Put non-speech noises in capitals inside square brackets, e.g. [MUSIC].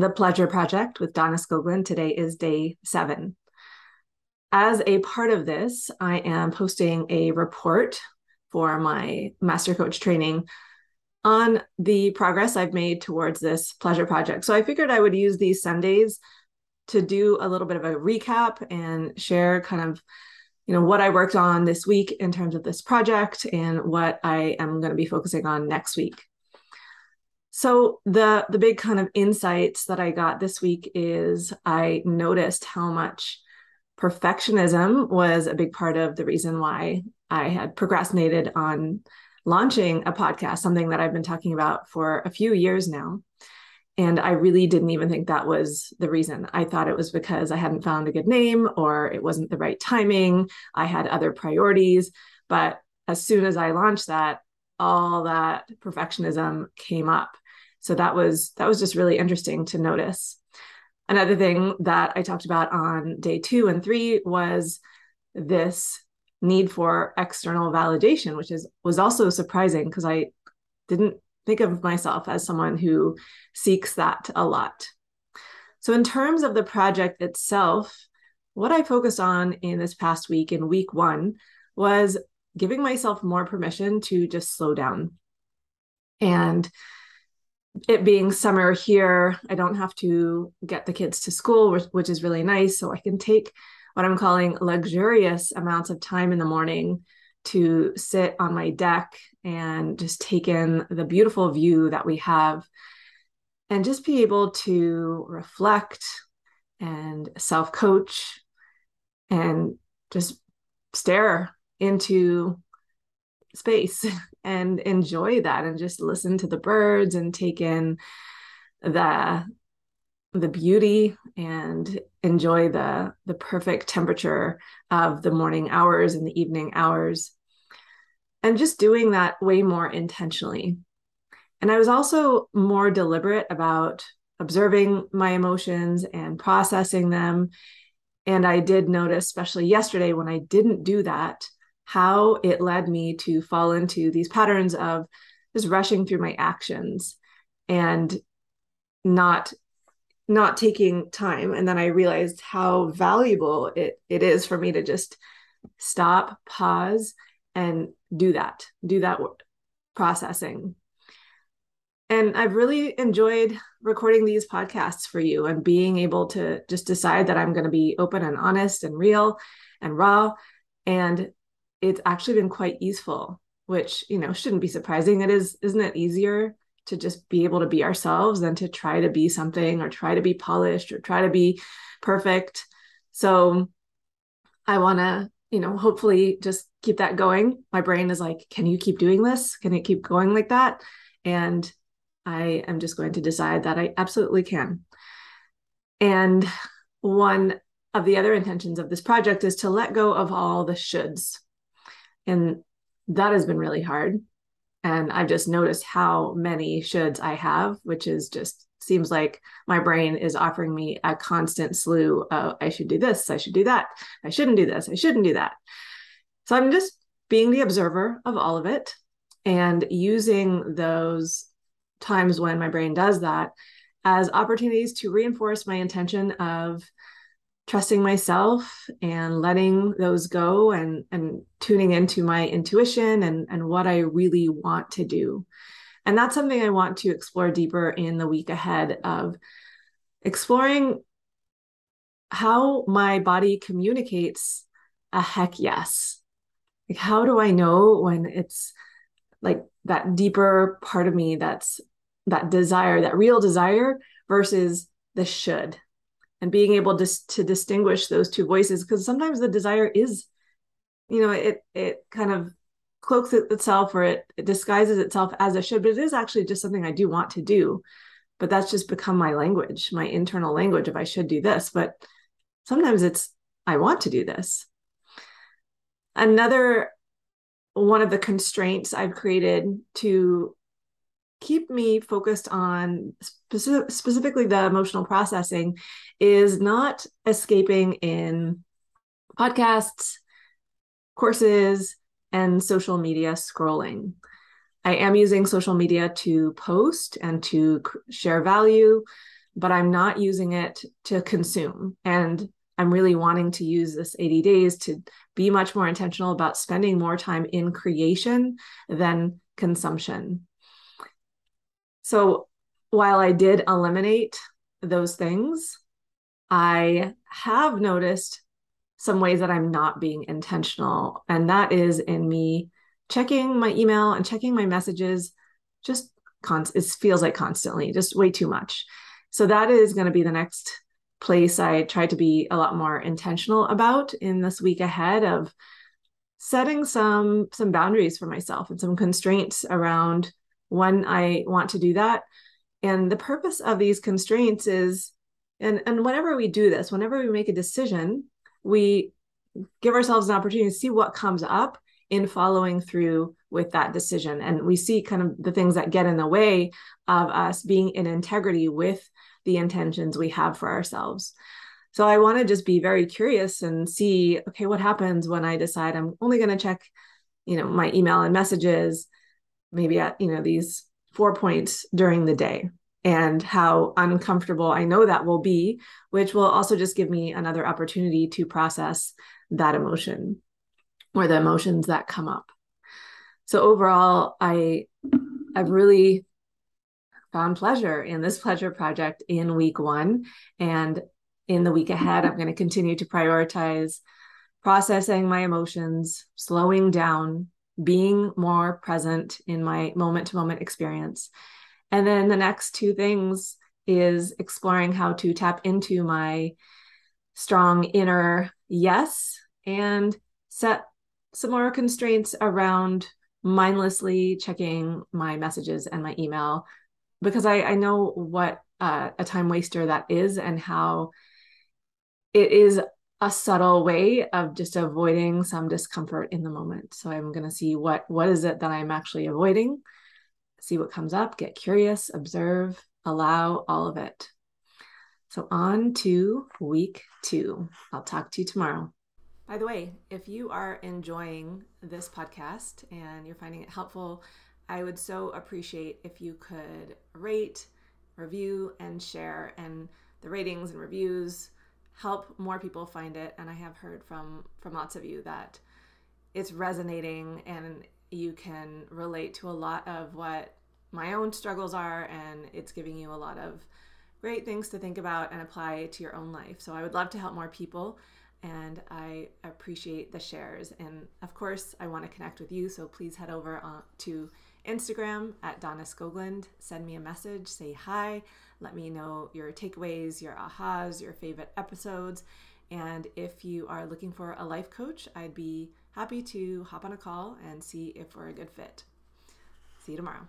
the Pleasure Project with Donna Skoglund. Today is day seven. As a part of this, I am posting a report for my Master Coach training on the progress I've made towards this Pleasure Project. So I figured I would use these Sundays to do a little bit of a recap and share kind of you know what I worked on this week in terms of this project and what I am going to be focusing on next week. So the the big kind of insights that I got this week is I noticed how much perfectionism was a big part of the reason why I had procrastinated on launching a podcast, something that I've been talking about for a few years now. And I really didn't even think that was the reason. I thought it was because I hadn't found a good name or it wasn't the right timing. I had other priorities. But as soon as I launched that, all that perfectionism came up so that was that was just really interesting to notice. Another thing that i talked about on day two and three was this need for external validation which is was also surprising because i didn't think of myself as someone who seeks that a lot. So in terms of the project itself what i focused on in this past week in week one was giving myself more permission to just slow down. And it being summer here, I don't have to get the kids to school, which, which, is really nice. So I can take what I'm calling luxurious amounts of time in the morning to sit on my deck and just take in the beautiful view that we have and just be able to reflect and self coach and just stare into space [LAUGHS] and enjoy that and just listen to the birds and take in the the beauty and enjoy the the perfect temperature of the morning hours and the evening hours. And just doing that way more intentionally. And i was also more deliberate about observing my emotions and processing them. And i did notice especially yesterday when i didn't do that how it led me to fall into these patterns of just rushing through my actions and not not taking time. And then i realized how valuable it, it is for me to just stop pause and do that do that processing. And i've really enjoyed recording these podcasts for you and being able to just decide that i'm going to be open and honest and real and raw. And it's actually been quite useful which you know shouldn't be surprising. It is isn't it easier to just be able to be ourselves than to try to be something or try to be polished or try to be perfect? So i want to you know hopefully just keep that going. My brain is like can you keep doing this? Can it keep going like that? And i am just going to decide that i absolutely can. And one of the other intentions of this project is to let go of all the shoulds and that has been really hard. And I've just noticed how many shoulds I have, which is just seems like my brain is offering me a constant slew of I should do this, I should do that, I shouldn't do this, I shouldn't do that. So I'm just being the observer of all of it and using those times when my brain does that as opportunities to reinforce my intention of trusting myself and letting those go and and tuning into my intuition and and what I really want to do. And that's something I want to explore deeper in the week ahead of exploring how my body communicates a heck yes. Like how do I know when it's like that deeper part of me that's that desire, that real desire versus the should and being able to, to distinguish those two voices because sometimes the desire is you know it it kind of cloaks itself or it, it disguises itself as a should but it is actually just something i do want to do. But that's just become my language my internal language if i should do this but sometimes it's i want to do this. Another one of the constraints i've created to keep me focused on specific, specifically the emotional processing is not escaping in podcasts, courses, and social media scrolling. I am using social media to post and to share value, but I'm not using it to consume. And I'm really wanting to use this 80 days to be much more intentional about spending more time in creation than consumption. So while I did eliminate those things, I have noticed some ways that I'm not being intentional. And that is in me checking my email and checking my messages just const- it feels like constantly, just way too much. So that is going to be the next place I try to be a lot more intentional about in this week ahead of setting some some boundaries for myself and some constraints around when I want to do that. And the purpose of these constraints is and and whenever we do this, whenever we make a decision, we give ourselves an opportunity to see what comes up in following through with that decision. And we see kind of the things that get in the way of us being in integrity with the intentions we have for ourselves. So I want to just be very curious and see, okay, what happens when I decide I'm only going to check, you know, my email and messages, maybe at, you know, these four points during the day and how uncomfortable I know that will be, which will also just give me another opportunity to process that emotion or the emotions that come up. So overall, I I've really found pleasure in this pleasure project in week one. And in the week ahead, I'm going to continue to prioritize processing my emotions, slowing down, being more present in my moment to moment experience. And then the next two things is exploring how to tap into my strong inner yes and set some more constraints around mindlessly checking my messages and my email because I, I know what uh, a time waster that is and how it is a subtle way of just avoiding some discomfort in the moment. So I'm going to see what what is it that I'm actually avoiding, see what comes up, get curious, observe, allow all of it. So on to week 2. I'll talk to you tomorrow. By the way, if you are enjoying this podcast and you're finding it helpful, I would so appreciate if you could rate, review, and share. And the ratings and reviews help more people find it. And I have heard from from lots of you that it's resonating and you can relate to a lot of what my own struggles are, and it's giving you a lot of great things to think about and apply to your own life. So I would love to help more people and I appreciate the shares. And of course, I want to connect with you, so please head over uh, to Instagram at Donna Skoglund. Send me a message, say hi, let me know your takeaways, your ahas, your favorite episodes. And if you are looking for a life coach, I'd be happy to hop on a call and see if we're a good fit. See you tomorrow.